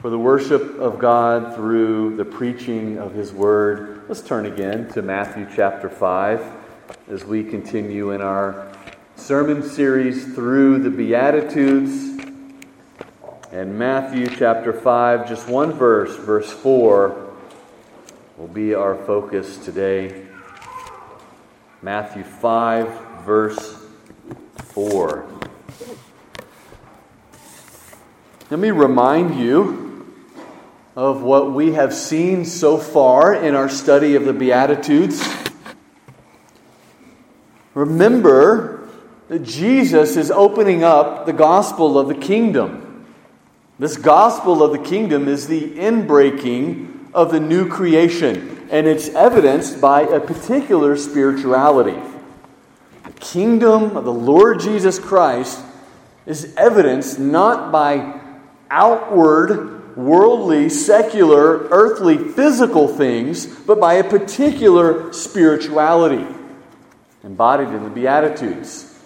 for the worship of God through the preaching of His Word. Let's turn again to Matthew chapter 5 as we continue in our sermon series through the Beatitudes. And Matthew chapter 5, just one verse, verse 4, will be our focus today. Matthew 5, verse 4. Let me remind you of what we have seen so far in our study of the Beatitudes. Remember that Jesus is opening up the gospel of the kingdom. This gospel of the kingdom is the inbreaking of the new creation, and it's evidenced by a particular spirituality. The kingdom of the Lord Jesus Christ is evidenced not by outward worldly, secular, earthly, physical things, but by a particular spirituality embodied in the Beatitudes.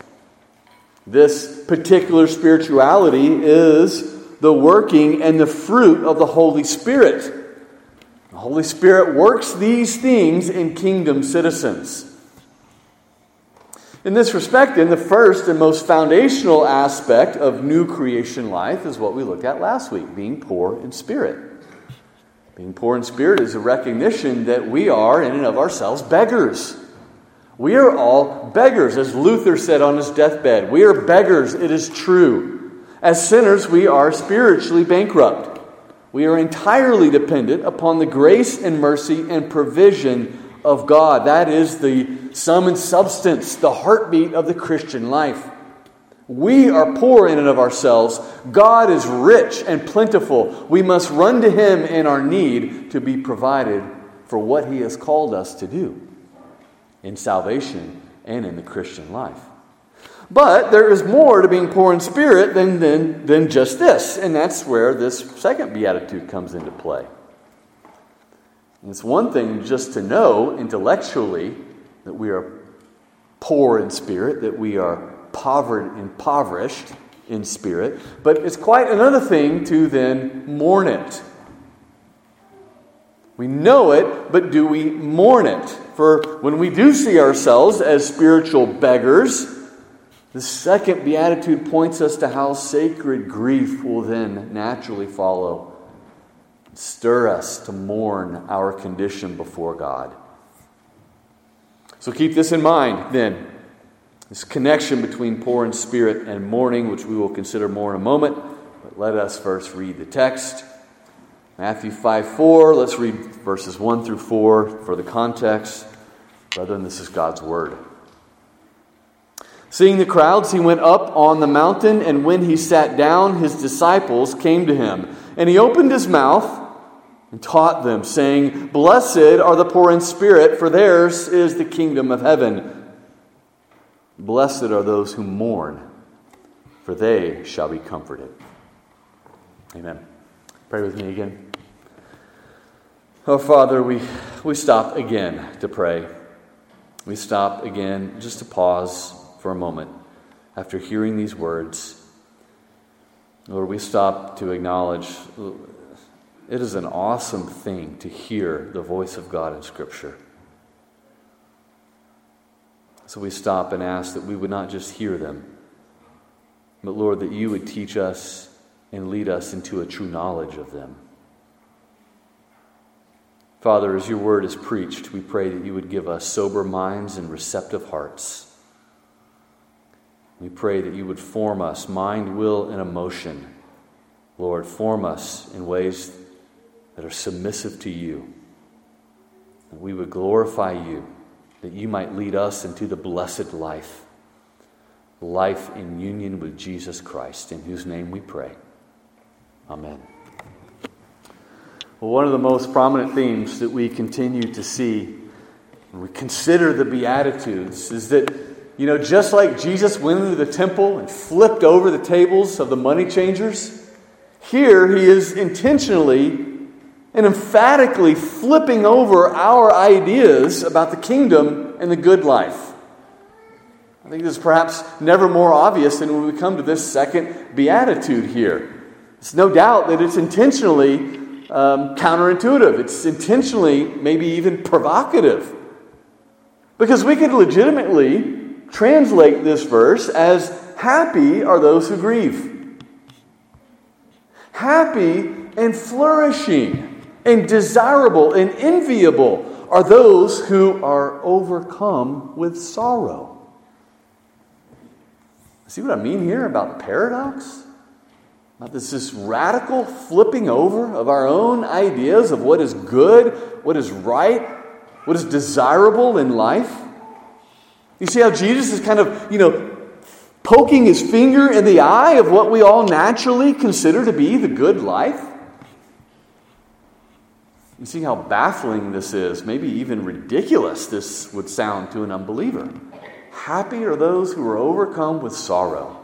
This particular spirituality is the working and the fruit of the Holy Spirit. The Holy Spirit works these things in kingdom citizens. In this respect, then, the first and most foundational aspect of new creation life is what we looked at last week being poor in spirit. Being poor in spirit is a recognition that we are, in and of ourselves, beggars. We are all beggars, as Luther said on his deathbed. We are beggars, it is true. As sinners, we are spiritually bankrupt. We are entirely dependent upon the grace and mercy and provision of God. That is the sum and substance, the heartbeat of the Christian life. We are poor in and of ourselves. God is rich and plentiful. We must run to Him in our need to be provided for what He has called us to do in salvation and in the Christian life. But there is more to being poor in spirit than, than, than just this, and that's where this second beatitude comes into play. It's one thing just to know intellectually that we are poor in spirit, that we are impoverished in spirit, but it's quite another thing to then mourn it. We know it, but do we mourn it? For when we do see ourselves as spiritual beggars, the second beatitude points us to how sacred grief will then naturally follow Stir us to mourn our condition before God. So keep this in mind then. This connection between poor in spirit and mourning, which we will consider more in a moment. But let us first read the text. Matthew 5 4. Let's read verses 1 through 4 for the context. Brethren, this is God's word. Seeing the crowds, he went up on the mountain, and when he sat down, his disciples came to him. And he opened his mouth and taught them, saying, Blessed are the poor in spirit, for theirs is the kingdom of heaven. Blessed are those who mourn, for they shall be comforted. Amen. Pray with me again. Oh, Father, we, we stop again to pray. We stop again just to pause for a moment after hearing these words. Lord, we stop to acknowledge it is an awesome thing to hear the voice of God in Scripture. So we stop and ask that we would not just hear them, but Lord, that you would teach us and lead us into a true knowledge of them. Father, as your word is preached, we pray that you would give us sober minds and receptive hearts. We pray that you would form us, mind, will, and emotion. Lord, form us in ways that are submissive to you. That we would glorify you, that you might lead us into the blessed life, life in union with Jesus Christ, in whose name we pray. Amen. Well, one of the most prominent themes that we continue to see when we consider the Beatitudes is that, you know, just like Jesus went into the temple and flipped over the tables of the money changers, here he is intentionally and emphatically flipping over our ideas about the kingdom and the good life. I think this is perhaps never more obvious than when we come to this second beatitude here. It's no doubt that it's intentionally um, counterintuitive, it's intentionally maybe even provocative. Because we could legitimately translate this verse as happy are those who grieve. Happy and flourishing and desirable and enviable are those who are overcome with sorrow. See what I mean here about paradox? About this, this radical flipping over of our own ideas of what is good, what is right, what is desirable in life. You see how Jesus is kind of, you know, poking his finger in the eye of what we all naturally consider to be the good life? You see how baffling this is, maybe even ridiculous this would sound to an unbeliever. Happy are those who are overcome with sorrow.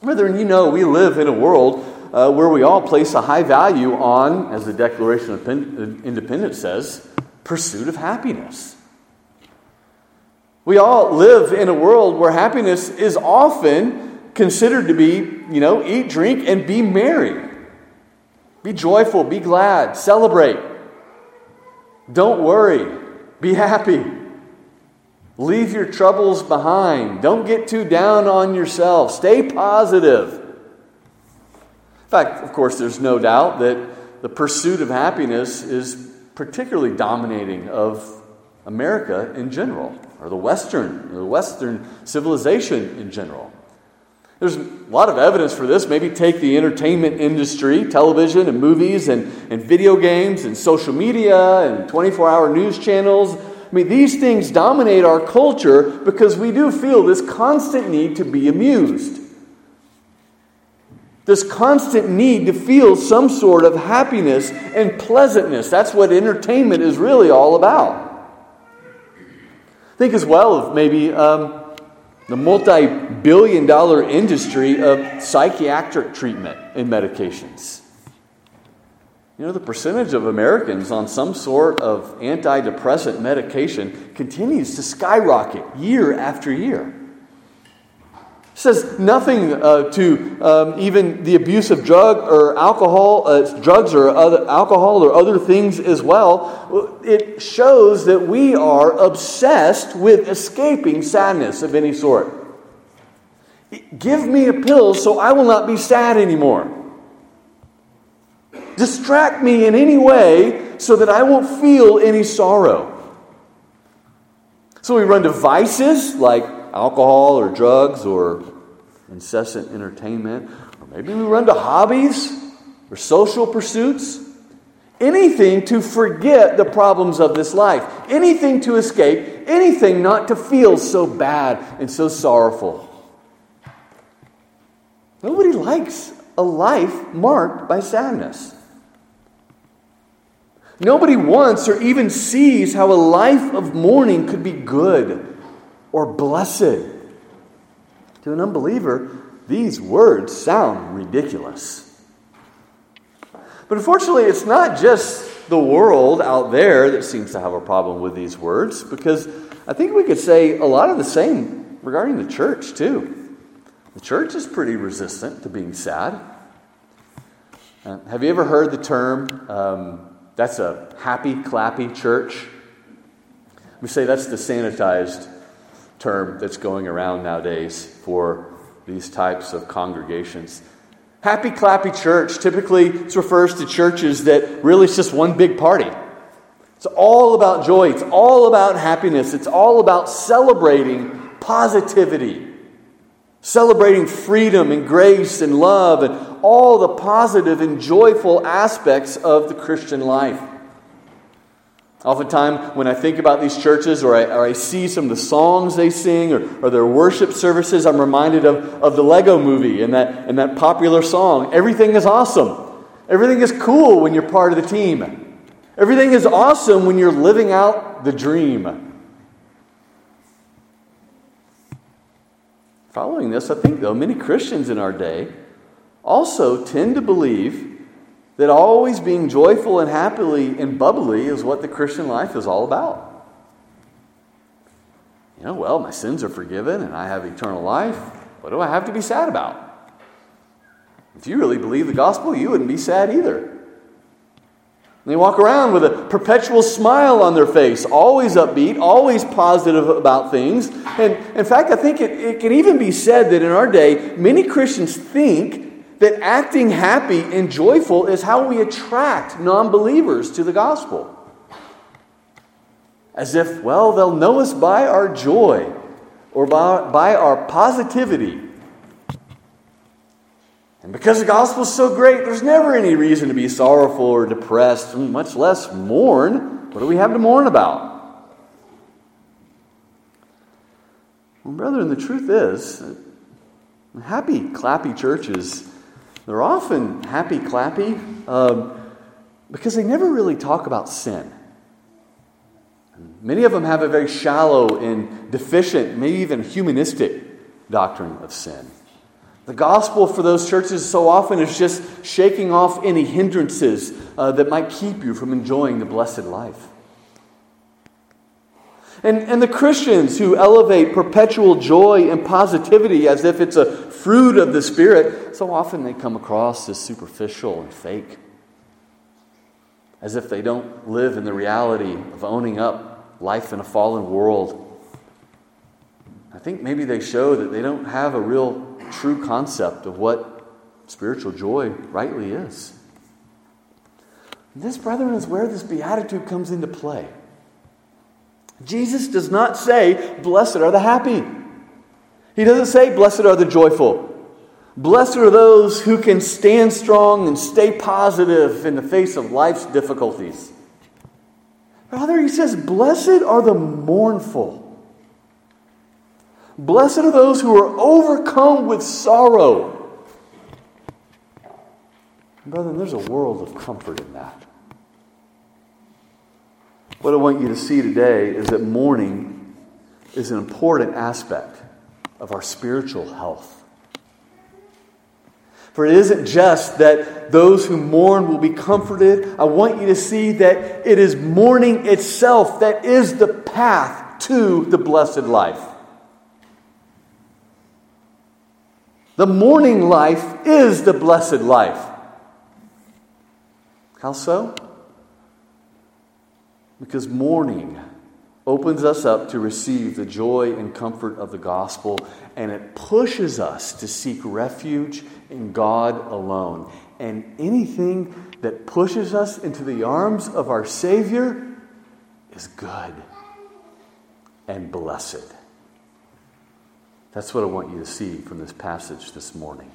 Brethren, you know we live in a world uh, where we all place a high value on, as the Declaration of Independence says, pursuit of happiness. We all live in a world where happiness is often considered to be, you know, eat, drink, and be merry. Be joyful, be glad, celebrate. Don't worry, be happy. Leave your troubles behind. Don't get too down on yourself. Stay positive. In fact, of course, there's no doubt that the pursuit of happiness is particularly dominating of America in general, or the Western, the Western civilization in general. There's a lot of evidence for this. Maybe take the entertainment industry, television and movies and, and video games and social media and 24 hour news channels. I mean, these things dominate our culture because we do feel this constant need to be amused. This constant need to feel some sort of happiness and pleasantness. That's what entertainment is really all about. Think as well of maybe um, the multi billion dollar industry of psychiatric treatment and medications. You know, the percentage of Americans on some sort of antidepressant medication continues to skyrocket year after year. Says nothing uh, to um, even the abuse of drug or alcohol, uh, drugs or other, alcohol or other things as well. It shows that we are obsessed with escaping sadness of any sort. Give me a pill so I will not be sad anymore. Distract me in any way so that I won't feel any sorrow. So we run to vices like alcohol or drugs or incessant entertainment, or maybe we run to hobbies or social pursuits. Anything to forget the problems of this life, anything to escape, anything not to feel so bad and so sorrowful. Nobody likes a life marked by sadness. Nobody wants or even sees how a life of mourning could be good or blessed. To an unbeliever, these words sound ridiculous. But unfortunately, it's not just the world out there that seems to have a problem with these words, because I think we could say a lot of the same regarding the church, too. The church is pretty resistant to being sad. Uh, have you ever heard the term um, that's a happy, clappy church. We say that's the sanitized term that's going around nowadays for these types of congregations. Happy, clappy church typically refers to churches that really it's just one big party. It's all about joy, it's all about happiness, it's all about celebrating positivity, celebrating freedom and grace and love and all the positive and joyful aspects of the Christian life. Oftentimes, when I think about these churches or I, or I see some of the songs they sing or, or, their worship services, I'm reminded of, of the Lego movie and that, and that popular song. Everything is awesome. Everything is cool when you're part of the team. Everything is awesome when you're living out the dream. Following this, I think, though, many Christians in our day also tend to believe that always being joyful and happily and bubbly is what the Christian life is all about. You know, well, my sins are forgiven and I have eternal life. What do I have to be sad about? If you really believe the gospel, you wouldn't be sad either. They walk around with a perpetual smile on their face, always upbeat, always positive about things. And in fact, I think it, it can even be said that in our day, many Christians think that acting happy and joyful is how we attract non believers to the gospel. As if, well, they'll know us by our joy or by, by our positivity and because the gospel is so great, there's never any reason to be sorrowful or depressed, much less mourn. What do we have to mourn about? Well, brethren, the truth is, happy, clappy churches, they're often happy, clappy um, because they never really talk about sin. Many of them have a very shallow and deficient, maybe even humanistic doctrine of sin. The gospel for those churches so often is just shaking off any hindrances uh, that might keep you from enjoying the blessed life. And, and the Christians who elevate perpetual joy and positivity as if it's a fruit of the Spirit, so often they come across as superficial and fake. As if they don't live in the reality of owning up life in a fallen world. I think maybe they show that they don't have a real true concept of what spiritual joy rightly is. this, brethren, is where this beatitude comes into play. Jesus does not say, Blessed are the happy. He doesn't say, Blessed are the joyful. Blessed are those who can stand strong and stay positive in the face of life's difficulties. Rather, he says, Blessed are the mournful. Blessed are those who are overcome with sorrow. Brethren, there's a world of comfort in that. What I want you to see today is that mourning is an important aspect of our spiritual health. For it isn't just that those who mourn will be comforted. I want you to see that it is mourning itself that is the path to the blessed life. The mourning life is the blessed life. How so? Because mourning opens us up to receive the joy and comfort of the gospel, and it pushes us to seek refuge in God alone. And anything that pushes us into the arms of our Savior is good and blessed. That's what I want you to see from this passage this morning.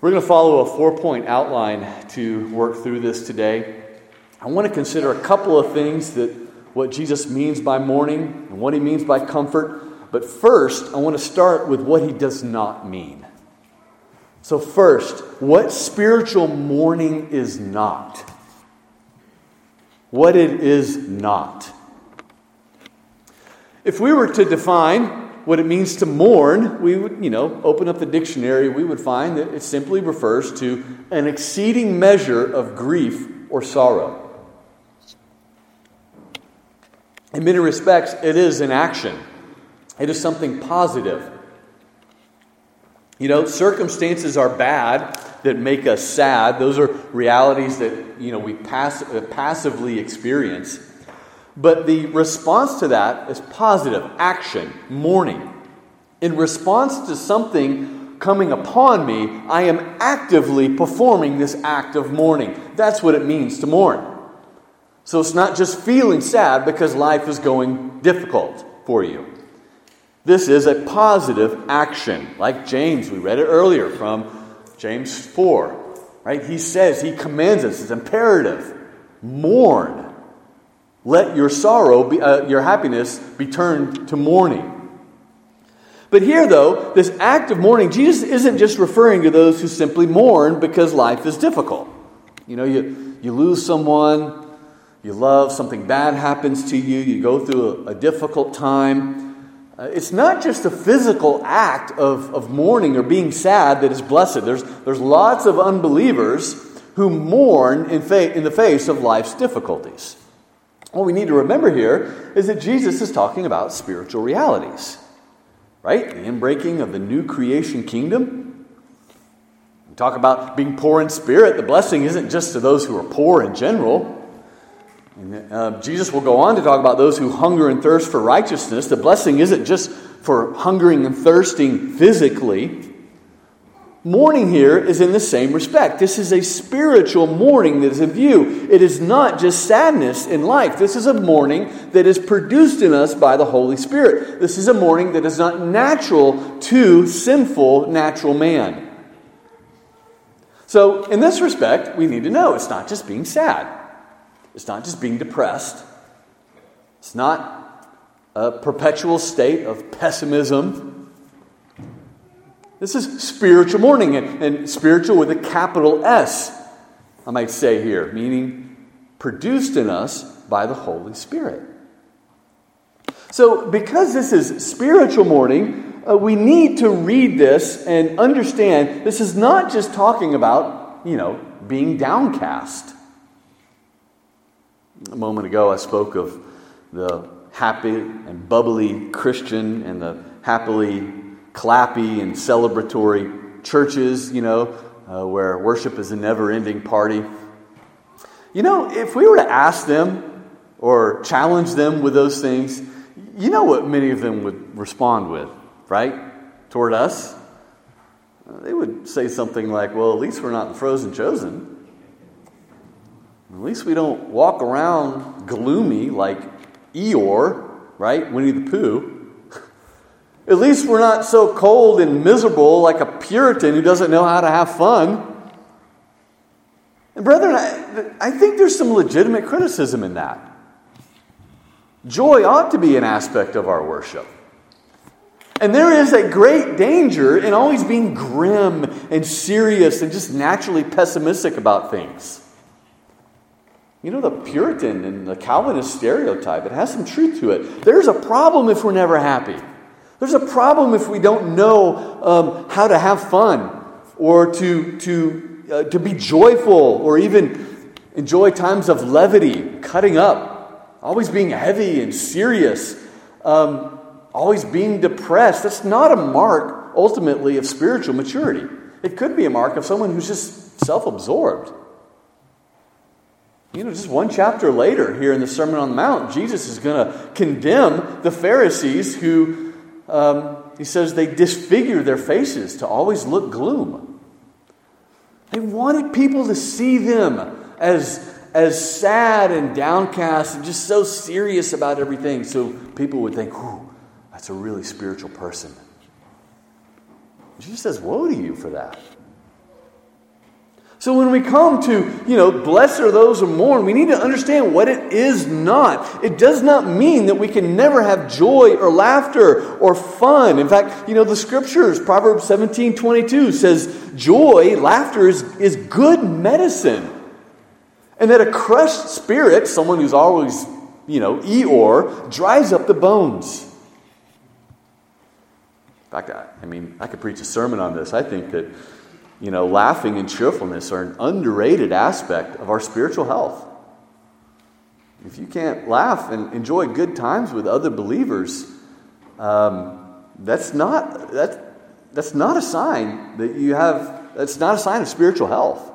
We're going to follow a four point outline to work through this today. I want to consider a couple of things that what Jesus means by mourning and what he means by comfort. But first, I want to start with what he does not mean. So, first, what spiritual mourning is not. What it is not. If we were to define what it means to mourn, we would, you know, open up the dictionary, we would find that it simply refers to an exceeding measure of grief or sorrow. In many respects, it is an action, it is something positive. You know, circumstances are bad that make us sad. Those are realities that, you know, we pass, uh, passively experience. But the response to that is positive action, mourning. In response to something coming upon me, I am actively performing this act of mourning. That's what it means to mourn. So it's not just feeling sad because life is going difficult for you. This is a positive action. Like James, we read it earlier from James 4. Right? He says, he commands us, it's imperative. Mourn. Let your sorrow, be, uh, your happiness, be turned to mourning. But here, though, this act of mourning, Jesus isn't just referring to those who simply mourn because life is difficult. You know, you, you lose someone, you love, something bad happens to you, you go through a, a difficult time. Uh, it's not just a physical act of, of mourning or being sad that is blessed. There's, there's lots of unbelievers who mourn in, fa- in the face of life's difficulties. What we need to remember here is that Jesus is talking about spiritual realities, right? The inbreaking of the new creation kingdom. We talk about being poor in spirit. The blessing isn't just to those who are poor in general. Uh, Jesus will go on to talk about those who hunger and thirst for righteousness. The blessing isn't just for hungering and thirsting physically. Mourning here is in the same respect. This is a spiritual mourning that is in view. It is not just sadness in life. This is a mourning that is produced in us by the Holy Spirit. This is a mourning that is not natural to sinful natural man. So, in this respect, we need to know it's not just being sad, it's not just being depressed, it's not a perpetual state of pessimism. This is spiritual mourning, and, and spiritual with a capital S, I might say here, meaning produced in us by the Holy Spirit. So, because this is spiritual mourning, uh, we need to read this and understand this is not just talking about, you know, being downcast. A moment ago, I spoke of the happy and bubbly Christian and the happily clappy and celebratory churches, you know, uh, where worship is a never ending party. You know, if we were to ask them or challenge them with those things, you know what many of them would respond with right, toward us, they would say something like, well, at least we're not the frozen chosen. At least we don't walk around gloomy like Eeyore, right? Winnie the Pooh. At least we're not so cold and miserable like a Puritan who doesn't know how to have fun. And, brethren, I, I think there's some legitimate criticism in that. Joy ought to be an aspect of our worship. And there is a great danger in always being grim and serious and just naturally pessimistic about things. You know, the Puritan and the Calvinist stereotype, it has some truth to it. There's a problem if we're never happy. There's a problem if we don't know um, how to have fun or to, to, uh, to be joyful or even enjoy times of levity, cutting up, always being heavy and serious. Um, always being depressed, that's not a mark, ultimately, of spiritual maturity. It could be a mark of someone who's just self absorbed. You know, just one chapter later, here in the Sermon on the Mount, Jesus is going to condemn the Pharisees who, um, he says, they disfigure their faces to always look gloom. They wanted people to see them as, as sad and downcast and just so serious about everything, so people would think, whew, that's a really spiritual person. Jesus says, Woe to you for that. So when we come to, you know, blessed are those who mourn, we need to understand what it is not. It does not mean that we can never have joy or laughter or fun. In fact, you know, the scriptures, Proverbs 17 22 says, joy, laughter is, is good medicine. And that a crushed spirit, someone who's always, you know, Eeyore, dries up the bones. In fact, I, I mean, I could preach a sermon on this. I think that, you know, laughing and cheerfulness are an underrated aspect of our spiritual health. If you can't laugh and enjoy good times with other believers, um, that's not that's that's not a sign that you have. That's not a sign of spiritual health.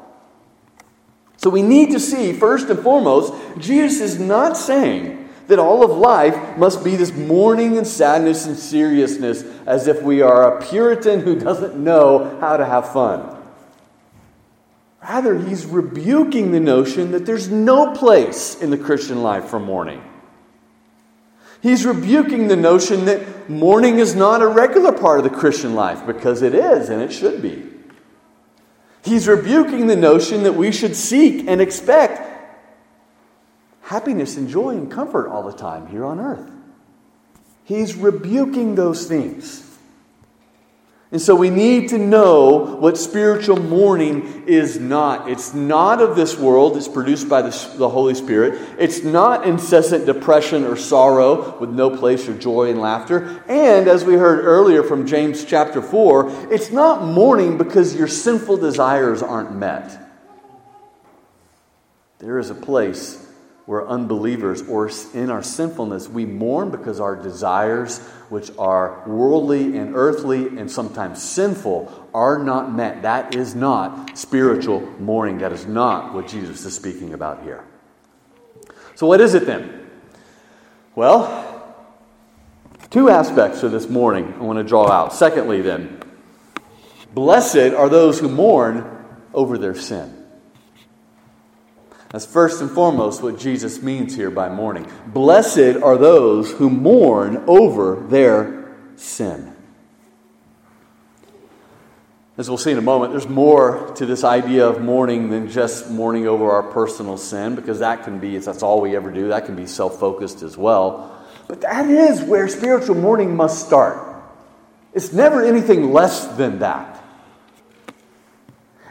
So we need to see first and foremost, Jesus is not saying that all of life must be this mourning and sadness and seriousness as if we are a Puritan who doesn't know how to have fun. Rather, he's rebuking the notion that there's no place in the Christian life for mourning. He's rebuking the notion that mourning is not a regular part of the Christian life because it is and it should be. He's rebuking the notion that we should seek and expect happiness and joy and comfort all the time here on earth. He's rebuking those things. And so we need to know what spiritual mourning is not. It's not of this world, it's produced by the, the, Holy Spirit. It's not incessant depression or sorrow with no place for joy and laughter. And as we heard earlier from James chapter 4, it's not mourning because your sinful desires aren't met. There is a place we're unbelievers or in our sinfulness, we mourn because our desires, which are worldly and earthly and sometimes sinful, are not met. That is not spiritual mourning. That is not what Jesus is speaking about here. So, what is it then? Well, two aspects of this mourning I want to draw out. Secondly, then, blessed are those who mourn over their sin. That's first and foremost what Jesus means here by mourning. Blessed are those who mourn over their sin. As we'll see in a moment, there's more to this idea of mourning than just mourning over our personal sin, because that can be, if that's all we ever do, that can be self focused as well. But that is where spiritual mourning must start. It's never anything less than that.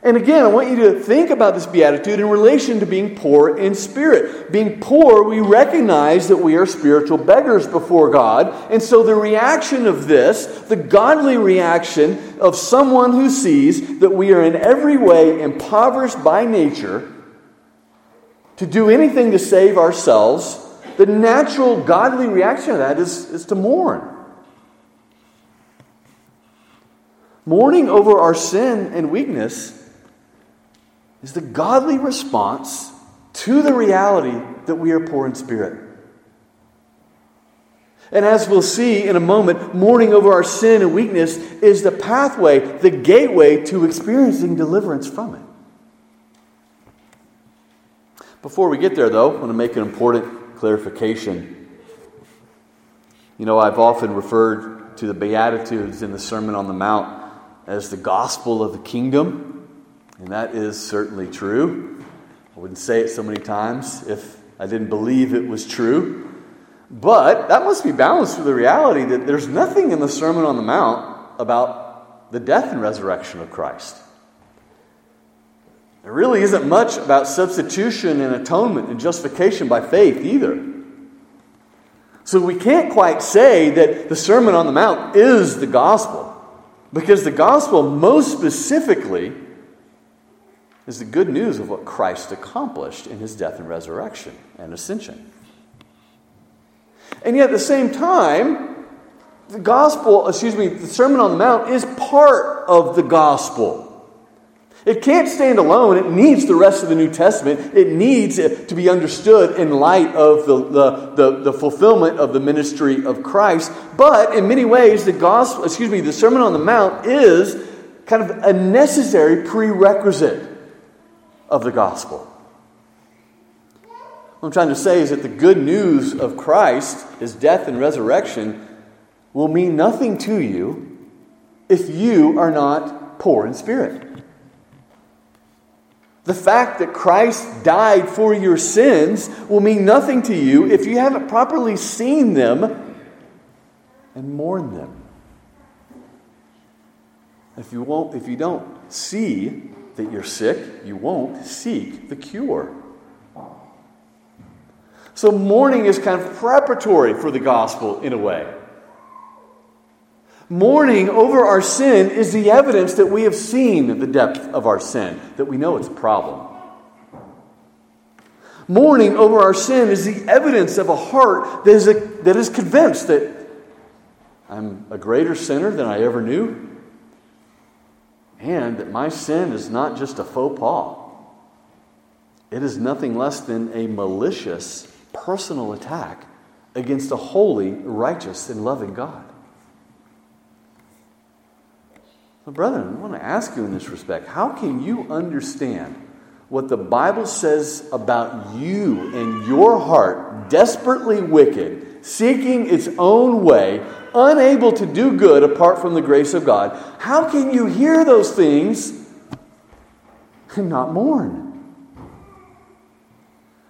And again, I want you to think about this beatitude in relation to being poor in spirit. Being poor, we recognize that we are spiritual beggars before God. And so the reaction of this, the godly reaction of someone who sees that we are in every way impoverished by nature, to do anything to save ourselves, the natural godly reaction of that is, is to mourn. Mourning over our sin and weakness is the godly response to the reality that we are poor in spirit. And as we'll see in a moment, mourning over our sin and weakness is the pathway, the gateway to experiencing deliverance from it. Before we get there, though, I want to make an important clarification. You know, I've often referred to the Beatitudes in the Sermon on the Mount as the gospel of the kingdom. And that is certainly true. I wouldn't say it so many times if I didn't believe it was true. But that must be balanced with the reality that there's nothing in the Sermon on the Mount about the death and resurrection of Christ. There really isn't much about substitution and atonement and justification by faith either. So we can't quite say that the Sermon on the Mount is the gospel, because the gospel most specifically is the good news of what Christ accomplished in his death and resurrection and ascension. And yet at the same time, the gospel, excuse me, the Sermon on the Mount is part of the gospel. It can't stand alone. It needs the rest of the New Testament. It needs to be understood in light of the, the, the, the, fulfillment of the ministry of Christ. But in many ways, the gospel, excuse me, the Sermon on the Mount is kind of a necessary prerequisite of the gospel. What I'm trying to say is that the good news of Christ, his death and resurrection, will mean nothing to you if you are not poor in spirit. The fact that Christ died for your sins will mean nothing to you if you haven't properly seen them and mourned them. If you, won't, if you don't see that you're sick, you won't seek the cure. So, mourning is kind of preparatory for the gospel in a way. Mourning over our sin is the evidence that we have seen the depth of our sin, that we know it's a problem. Mourning over our sin is the evidence of a heart that is, a, that is convinced that I'm a greater sinner than I ever knew and that my sin is not just a faux pas, it is nothing less than a malicious personal attack against a holy, righteous, and loving God. So, brethren, I want to ask you in this respect how can you understand what the Bible says about you and your heart, desperately wicked, seeking its own way, unable to do good apart from the grace of God, how can you hear those things and not mourn?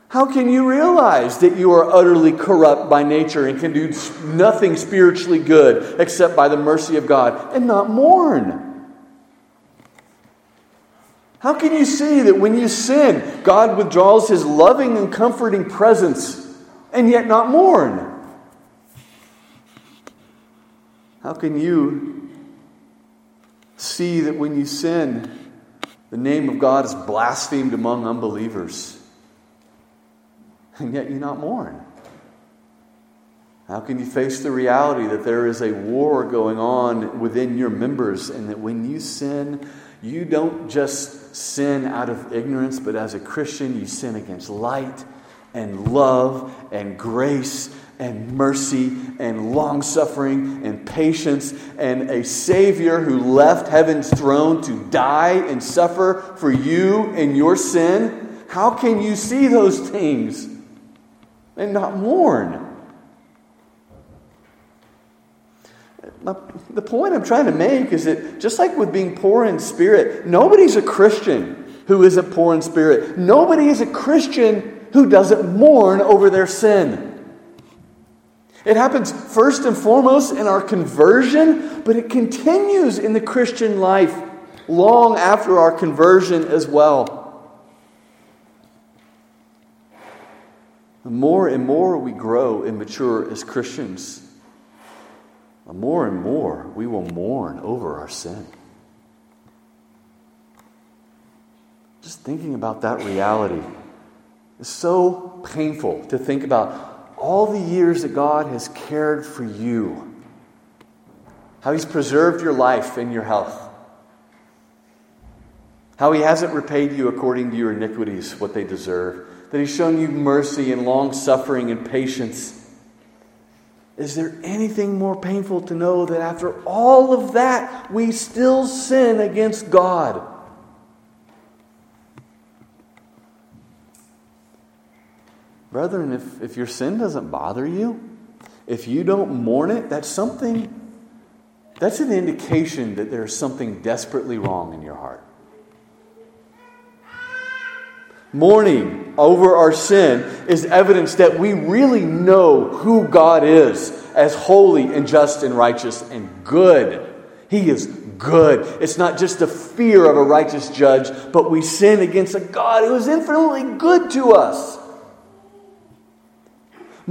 How can you realize that you are utterly corrupt by nature and can do nothing spiritually good except by the mercy of God and not mourn? How can you see that when you sin, God withdraws his loving and comforting presence and yet not mourn? How can you see that when you sin, the name of God is blasphemed among unbelievers? and yet you not mourn? How can you face the reality that there is a war going on within your members and that when you sin, you don't just sin out of ignorance, but as a Christian, you sin against light and love and grace and mercy and long suffering and patience and a Savior who left heaven's throne to die and suffer for you and your sin? How can you see those things and not mourn? the point I'm trying to make is that just like with being poor in spirit, nobody's a Christian who isn't poor in spirit. Nobody is a Christian who doesn't mourn over their sin. It happens first and foremost in our conversion, but it continues in the Christian life long after our conversion as well. The more and more we grow and mature as Christians, the more and more we will mourn over our sin. Just thinking about that reality is so painful to think about all the years that God has cared for you, how He's preserved your life and your health, how He hasn't repaid you according to your iniquities what they deserve, that He's shown you mercy and long suffering and patience is there anything more painful to know that after all of that, we still sin against God? Brethren, if, if your sin doesn't bother you, if you don't mourn it, that's something, that's an indication that there's something desperately wrong in your heart. Mourning over our sin is evidence that we really know who God is as holy and just and righteous and good. He is good. It's not just the fear of a righteous judge, but we sin against a God who is infinitely good to us.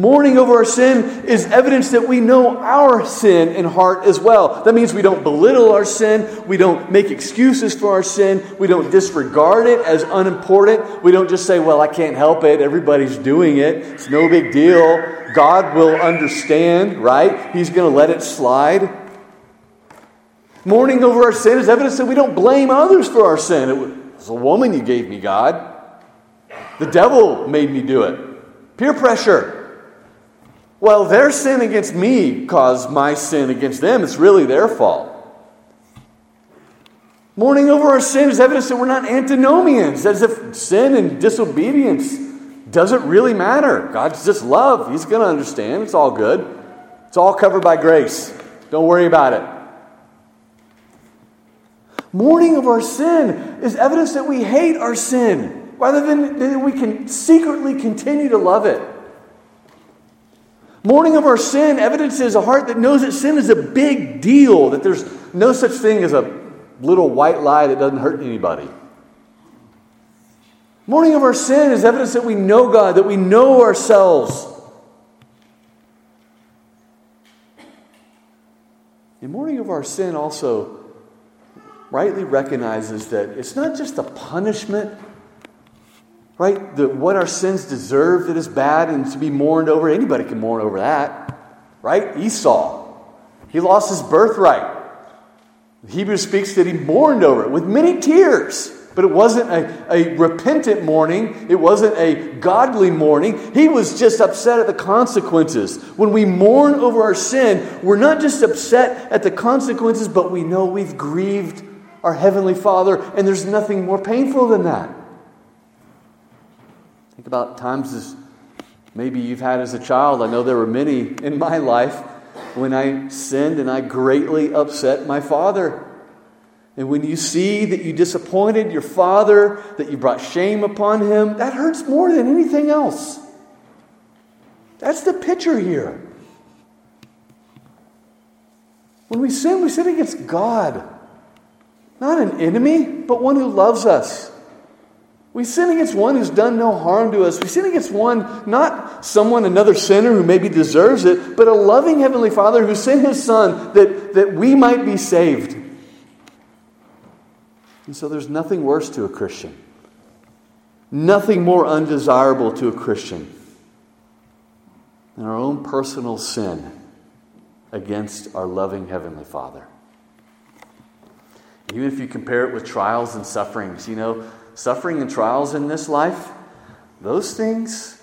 Mourning over our sin is evidence that we know our sin in heart as well. That means we don't belittle our sin. We don't make excuses for our sin. We don't disregard it as unimportant. We don't just say, well, I can't help it. Everybody's doing it. It's no big deal. God will understand, right? He's going to let it slide. Mourning over our sin is evidence that we don't blame others for our sin. It was a woman you gave me, God. The devil made me do it. Peer pressure. Well, their sin against me caused my sin against them. It's really their fault. Mourning over our sin is evidence that we're not antinomians, as if sin and disobedience doesn't really matter. God's just love. He's going to understand. It's all good. It's all covered by grace. Don't worry about it. Mourning of our sin is evidence that we hate our sin rather than that we can secretly continue to love it. Mourning of our sin evidences a heart that knows that sin is a big deal, that there's no such thing as a little white lie that doesn't hurt anybody. Mourning of our sin is evidence that we know God, that we know ourselves. The mourning of our sin also rightly recognizes that it's not just a punishment right? The, what our sins deserve that is bad and to be mourned over. Anybody can mourn over that, right? Esau, he lost his birthright. Hebrews speaks that he mourned over it with many tears. But it wasn't a, a repentant mourning. It wasn't a godly mourning. He was just upset at the consequences. When we mourn over our sin, we're not just upset at the consequences, but we know we've grieved our Heavenly Father, and there's nothing more painful than that. Think about times as maybe you've had as a child. I know there were many in my life when I sinned and I greatly upset my father. And when you see that you disappointed your father, that you brought shame upon him, that hurts more than anything else. That's the picture here. When we sin, we sin against God. Not an enemy, but one who loves us. We sin against one who's done no harm to us. We sin against one, not someone, another sinner who maybe deserves it, but a loving Heavenly Father who sent His Son that, that we might be saved. And so there's nothing worse to a Christian, nothing more undesirable to a Christian than our own personal sin against our loving Heavenly Father. Even if you compare it with trials and sufferings, you know, suffering and trials in this life, those things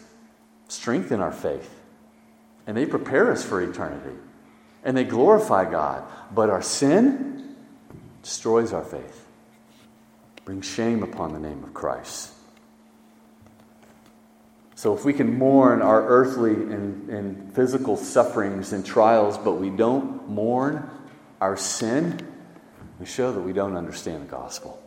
strengthen our faith and they prepare us for eternity and they glorify God. But our sin destroys our faith, brings shame upon the name of Christ. So, if we can mourn our earthly and, and physical sufferings and trials, but we don't mourn our sin, we show that we don't understand the gospel.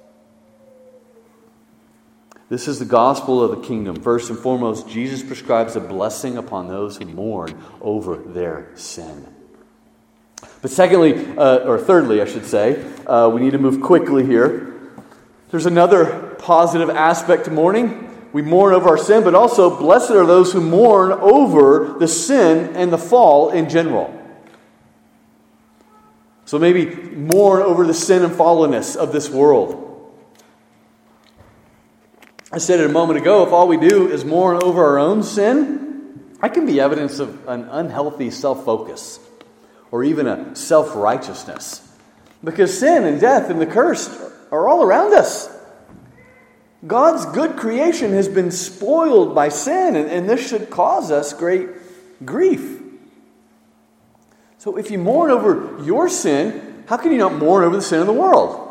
This is the gospel of the kingdom. First and foremost, Jesus prescribes a blessing upon those who mourn over their sin. But secondly, uh, or thirdly, I should say, uh, we need to move quickly here. There's another positive aspect to mourning. We mourn over our sin, but also blessed are those who mourn over the sin and the fall in general. So maybe mourn over the sin and fallenness of this world. I said it a moment ago if all we do is mourn over our own sin, that can be evidence of an unhealthy self focus or even a self righteousness. Because sin and death and the curse are all around us. God's good creation has been spoiled by sin, and, and this should cause us great grief. So if you mourn over your sin, how can you not mourn over the sin of the world?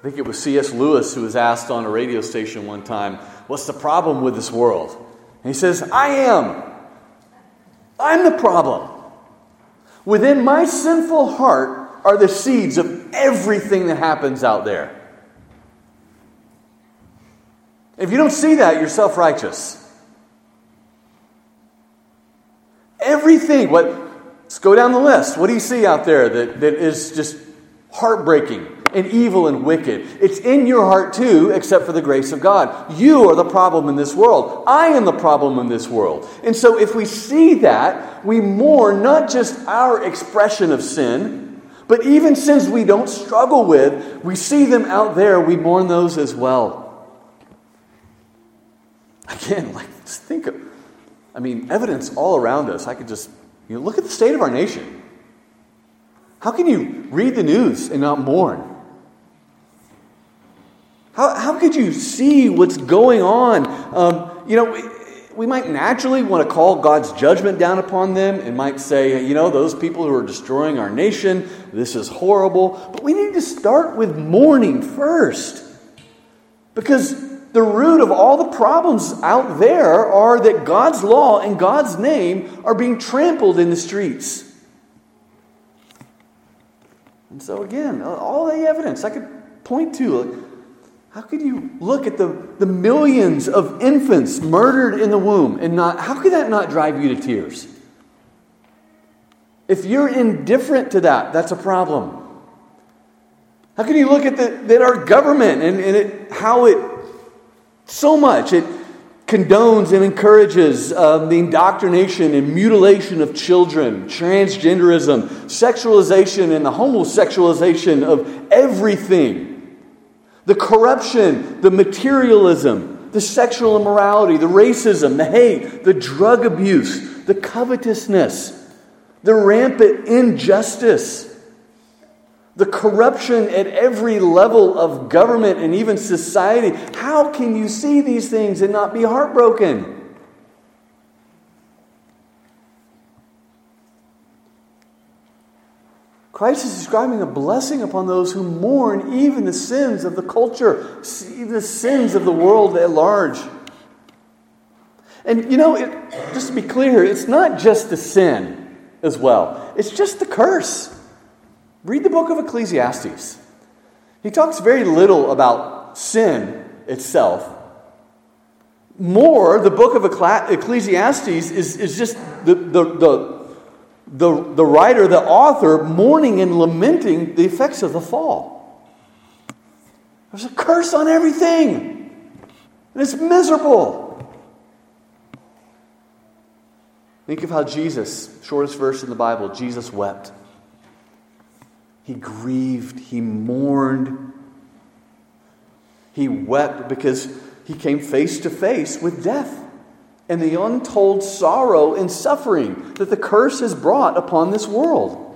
I think it was C.S. Lewis who was asked on a radio station one time, What's the problem with this world? And he says, I am. I'm the problem. Within my sinful heart are the seeds of everything that happens out there. If you don't see that, you're self righteous. Everything, what, let's go down the list. What do you see out there that, that is just heartbreaking and evil and wicked? It's in your heart too, except for the grace of God. You are the problem in this world. I am the problem in this world. And so if we see that, we mourn not just our expression of sin, but even sins we don't struggle with, we see them out there, we mourn those as well. Again, like, just think of, I mean, evidence all around us. I could just, you know, look at the state of our nation. How can you read the news and not mourn? How, how could you see what's going on? Um, you know, we, we might naturally want to call God's judgment down upon them and might say, you know, those people who are destroying our nation, this is horrible. But we need to start with mourning first. Because the root of all the problems out there are that God's law and God's name are being trampled in the streets. And so, again, all the evidence I could point to. How could you look at the, the millions of infants murdered in the womb and not, how could that not drive you to tears? If you're indifferent to that, that's a problem. How can you look at the, that our government and, and it, how it so much. It condones and encourages um, the indoctrination and mutilation of children, transgenderism, sexualization, and the homosexualization of everything. The corruption, the materialism, the sexual immorality, the racism, the hate, the drug abuse, the covetousness, the rampant injustice the corruption at every level of government and even society. How can you see these things and not be heartbroken? Christ is describing a blessing upon those who mourn even the sins of the culture, even the sins of the world at large. And you know, it, just to be clear, it's not just the sin as well, it's just the curse. Read the book of Ecclesiastes. He talks very little about sin itself. More, the book of Ecclesiastes is, is just the, the, the, the, the writer, the author, mourning and lamenting the effects of the fall. There's a curse on everything, and it's miserable. Think of how Jesus, shortest verse in the Bible, Jesus wept. He grieved, he mourned, he wept because he came face to face with death and the untold sorrow and suffering that the curse has brought upon this world.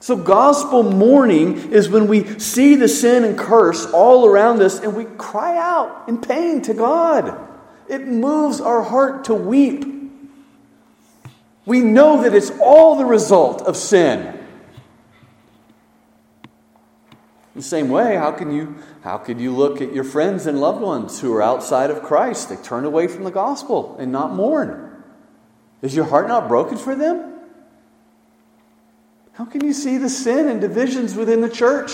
So, gospel mourning is when we see the sin and curse all around us and we cry out in pain to God. It moves our heart to weep. We know that it's all the result of sin. The same way, how can you how can you look at your friends and loved ones who are outside of Christ? They turn away from the gospel and not mourn. Is your heart not broken for them? How can you see the sin and divisions within the church?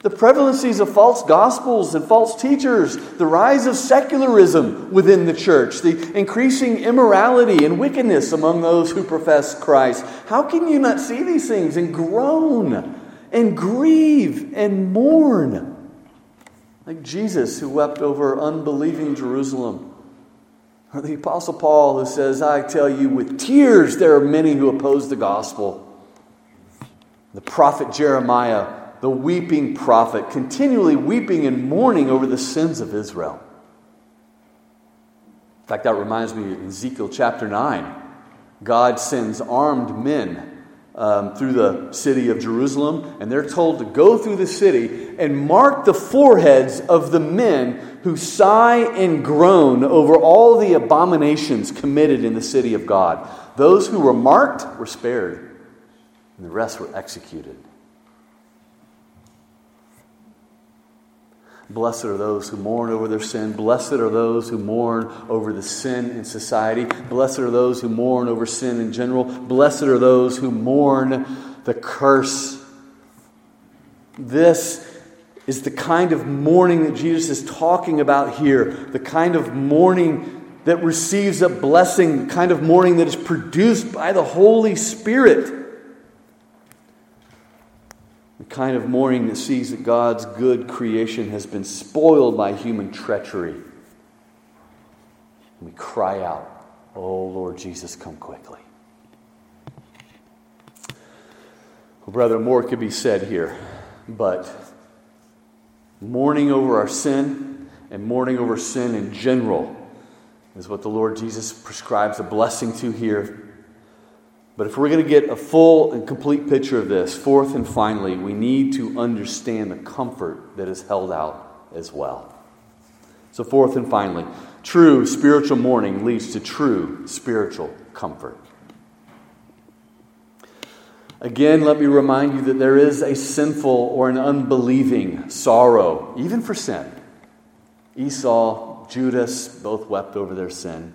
The prevalencies of false gospels and false teachers, the rise of secularism within the church, the increasing immorality and wickedness among those who profess Christ. How can you not see these things and groan? And grieve and mourn. Like Jesus, who wept over unbelieving Jerusalem. Or the Apostle Paul, who says, I tell you, with tears there are many who oppose the gospel. The prophet Jeremiah, the weeping prophet, continually weeping and mourning over the sins of Israel. In fact, that reminds me of Ezekiel chapter 9. God sends armed men um, through the city of Jerusalem, and they're told to go through the city and mark the foreheads of the men who sigh and groan over all the abominations committed in the city of God. Those who were marked were spared, and the rest were executed. Blessed are those who mourn over their sin. Blessed are those who mourn over the sin in society. Blessed are those who mourn over sin in general. Blessed are those who mourn the curse. This is the kind of mourning that Jesus is talking about here. The kind of mourning that receives a blessing, the kind of mourning that is produced by the Holy Spirit the kind of mourning that sees that God's good creation has been spoiled by human treachery. And we cry out, Oh Lord Jesus, come quickly. Well, brother, more could be said here, but mourning over our sin and mourning over sin in general is what the Lord Jesus prescribes a blessing to here but if we're going to get a full and complete picture of this, fourth and finally, we need to understand the comfort that is held out as well. So, fourth and finally, true spiritual mourning leads to true spiritual comfort. Again, let me remind you that there is a sinful or an unbelieving sorrow, even for sin. Esau, Judas both wept over their sin.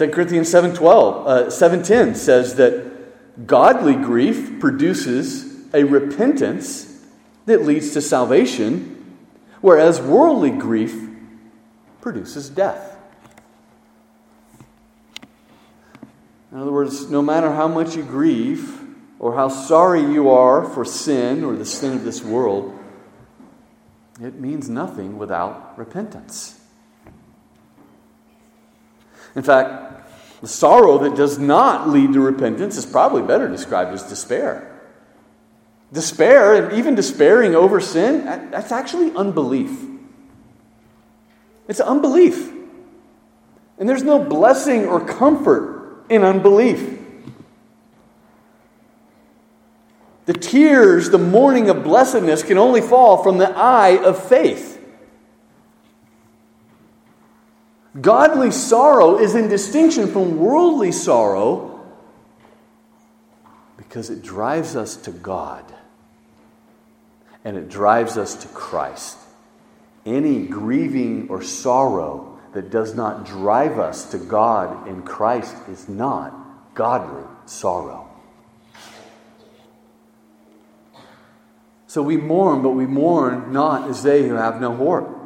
2 Corinthians 7.12, uh, 7.10 says that godly grief produces a repentance that leads to salvation, whereas worldly grief produces death. In other words, no matter how much you grieve or how sorry you are for sin or the sin of this world, it means nothing without repentance. In fact, the sorrow that does not lead to repentance is probably better described as despair. Despair, and even despairing over sin, that's actually unbelief. It's unbelief. And there's no blessing or comfort in unbelief. The tears, the mourning of blessedness can only fall from the eye of faith. Godly sorrow is in distinction from worldly sorrow because it drives us to God and it drives us to Christ. Any grieving or sorrow that does not drive us to God in Christ is not godly sorrow. So we mourn, but we mourn not as they who have no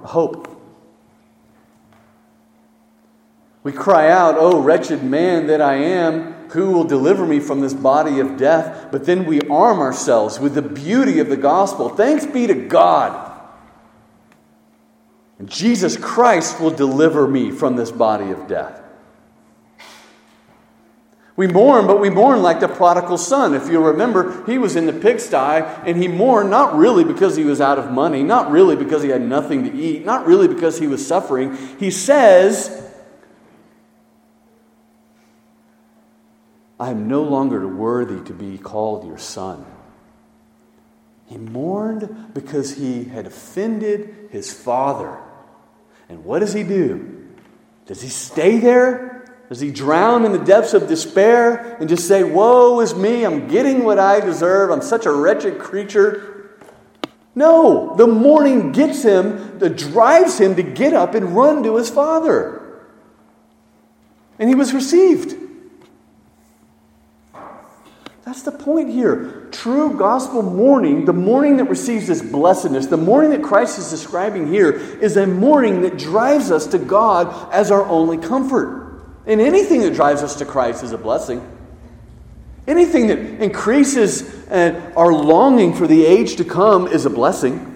hope. We cry out, Oh, wretched man that I am, who will deliver me from this body of death? But then we arm ourselves with the beauty of the gospel. Thanks be to God. And Jesus Christ will deliver me from this body of death. We mourn, but we mourn like the prodigal son. If you remember, he was in the pigsty and he mourned not really because he was out of money, not really because he had nothing to eat, not really because he was suffering. He says, I am no longer worthy to be called your son. He mourned because he had offended his father. And what does he do? Does he stay there? Does he drown in the depths of despair and just say, Woe is me, I'm getting what I deserve, I'm such a wretched creature? No, the mourning gets him, that drives him to get up and run to his father. And he was received. That's the point here. True gospel mourning, the mourning that receives this blessedness, the mourning that Christ is describing here, is a mourning that drives us to God as our only comfort. And anything that drives us to Christ is a blessing. Anything that increases uh, our longing for the age to come is a blessing.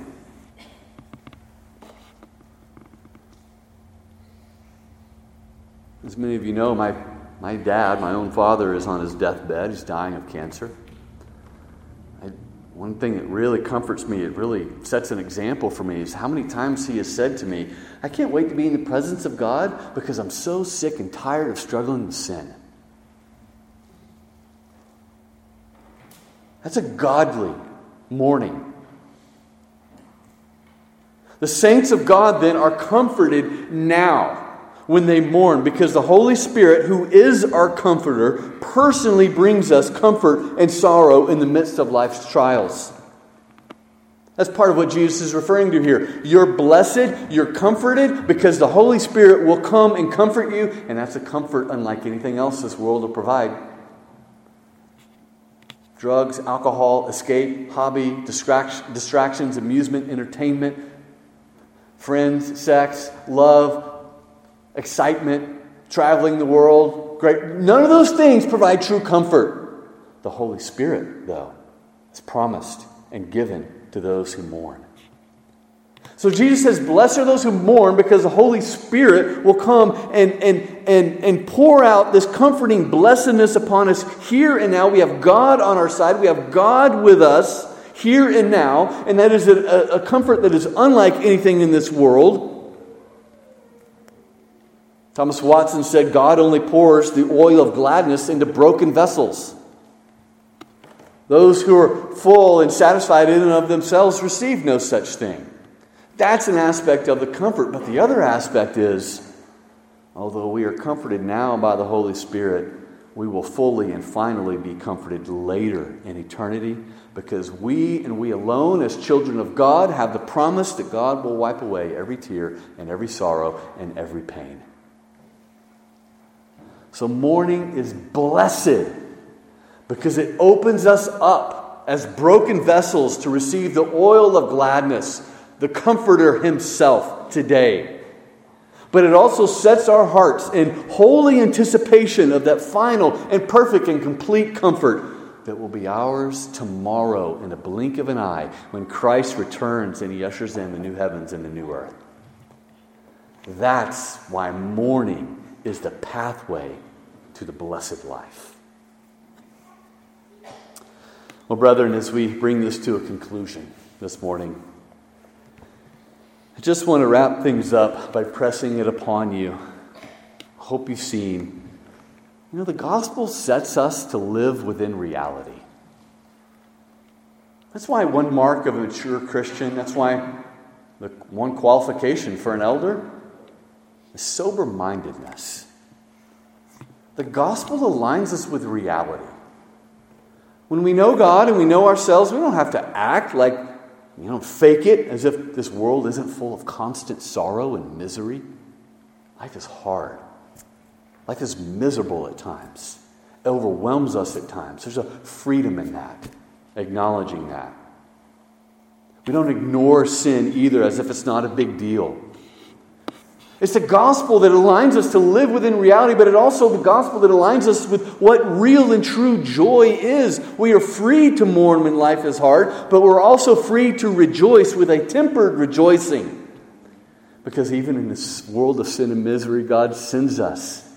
As many of you know, my my dad, my own father, is on his deathbed. He's dying of cancer. I, one thing that really comforts me, it really sets an example for me, is how many times he has said to me, I can't wait to be in the presence of God because I'm so sick and tired of struggling with sin. That's a godly mourning. The saints of God then are comforted now when they mourn because the Holy Spirit, who is our comforter, personally brings us comfort and sorrow in the midst of life's trials. That's part of what Jesus is referring to here. You're blessed, you're comforted because the Holy Spirit will come and comfort you, and that's a comfort unlike anything else this world will provide. Drugs, alcohol, escape, hobby, distractions, amusement, entertainment, friends, sex, love, excitement, traveling the world, great. None of those things provide true comfort. The Holy Spirit, though, is promised and given to those who mourn. So Jesus says, Blessed are those who mourn because the Holy Spirit will come and, and, and, and pour out this comforting blessedness upon us here and now. We have God on our side, we have God with us here and now, and that is a, a comfort that is unlike anything in this world. Thomas Watson said, God only pours the oil of gladness into broken vessels. Those who are full and satisfied in and of themselves receive no such thing. That's an aspect of the comfort. But the other aspect is, although we are comforted now by the Holy Spirit, we will fully and finally be comforted later in eternity because we and we alone, as children of God, have the promise that God will wipe away every tear and every sorrow and every pain. So, mourning is blessed because it opens us up as broken vessels to receive the oil of gladness, the Comforter Himself today. But it also sets our hearts in holy anticipation of that final and perfect and complete comfort that will be ours tomorrow in a blink of an eye when Christ returns and He ushers in the new heavens and the new earth. That's why mourning is the pathway to the blessed life. Well, brethren, as we bring this to a conclusion this morning, I just want to wrap things up by pressing it upon you. I hope you've seen. You know, the gospel sets us to live within reality. That's why one mark of a mature Christian, that's why the one qualification for an elder is sober mindedness. The gospel aligns us with reality. When we know God and we know ourselves, we don't have to act like, you know, fake it as if this world isn't full of constant sorrow and misery. Life is hard. Life is miserable at times. It overwhelms us at times. There's a freedom in that, acknowledging that. We don't ignore sin either as if it's not a big deal. It's the gospel that aligns us to live within reality, but it also the gospel that aligns us with what real and true joy is. We are free to mourn when life is hard, but we're also free to rejoice with a tempered rejoicing. Because even in this world of sin and misery, God sends us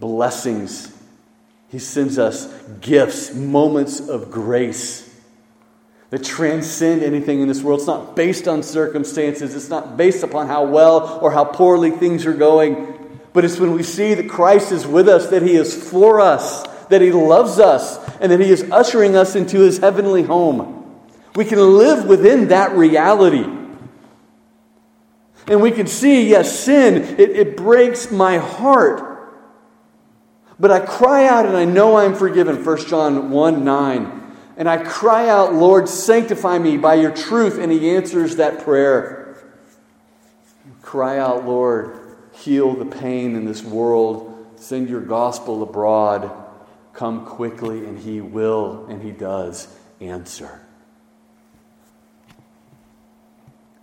blessings. He sends us gifts, moments of grace that transcend anything in this world. It's not based on circumstances, it's not based upon how well or how poorly things are going. But it's when we see that Christ is with us, that He is for us, that He loves us, and that He is ushering us into His heavenly home. We can live within that reality. And we can see, yes, sin, it, it breaks my heart. But I cry out and I know I'm forgiven. 1 John 1 9. And I cry out, Lord, sanctify me by your truth. And he answers that prayer. Cry out, Lord, heal the pain in this world. Send your gospel abroad. Come quickly, and he will, and he does answer.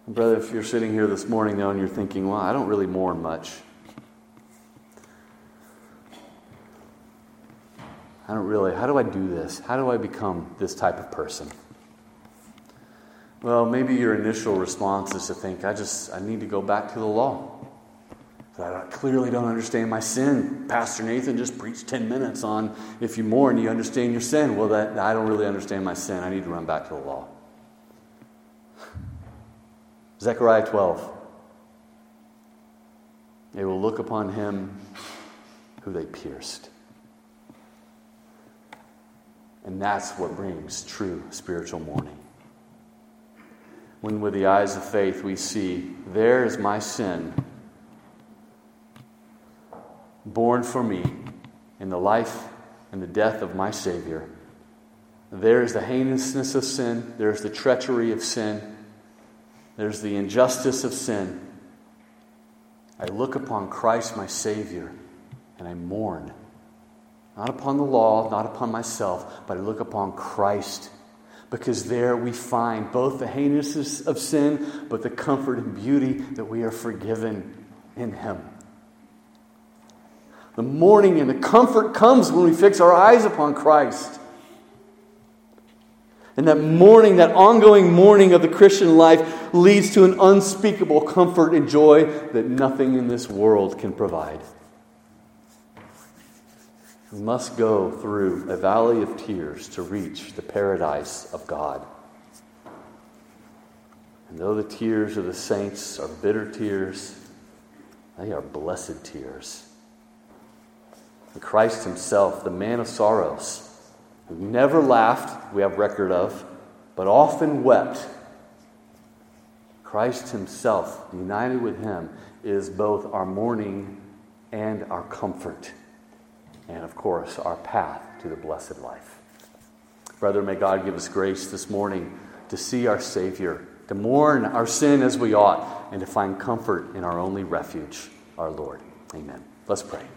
Brother, if you're sitting here this morning though and you're thinking, well, I don't really mourn much. I don't really, how do I do this? How do I become this type of person? Well, maybe your initial response is to think, I just, I need to go back to the law. I clearly don't understand my sin. Pastor Nathan just preached 10 minutes on if you mourn, you understand your sin. Well, that, I don't really understand my sin. I need to run back to the law. Zechariah 12. They will look upon him who they pierced. And that's what brings true spiritual mourning. When, with the eyes of faith, we see, there is my sin, borne for me in the life and the death of my Savior. There is the heinousness of sin, there is the treachery of sin there's the injustice of sin. I look upon Christ, my Savior, and I mourn. Not upon the law, not upon myself, but I look upon Christ. Because there we find both the heinousness of sin, but the comfort and beauty that we are forgiven in Him. The mourning and the comfort comes when we fix our eyes upon Christ. And that mourning, that ongoing mourning of the Christian life, leads to an unspeakable comfort and joy that nothing in this world can provide. We must go through a valley of tears to reach the paradise of God. And though the tears of the saints are bitter tears, they are blessed tears. And Christ Himself, the man of sorrows, who never laughed, we have record of, but often wept. Christ Himself, united with Him, is both our mourning and our comfort, and of course, our path to the blessed life. Brother, may God give us grace this morning to see our Savior, to mourn our sin as we ought, and to find comfort in our only refuge, our Lord. Amen. Let's pray.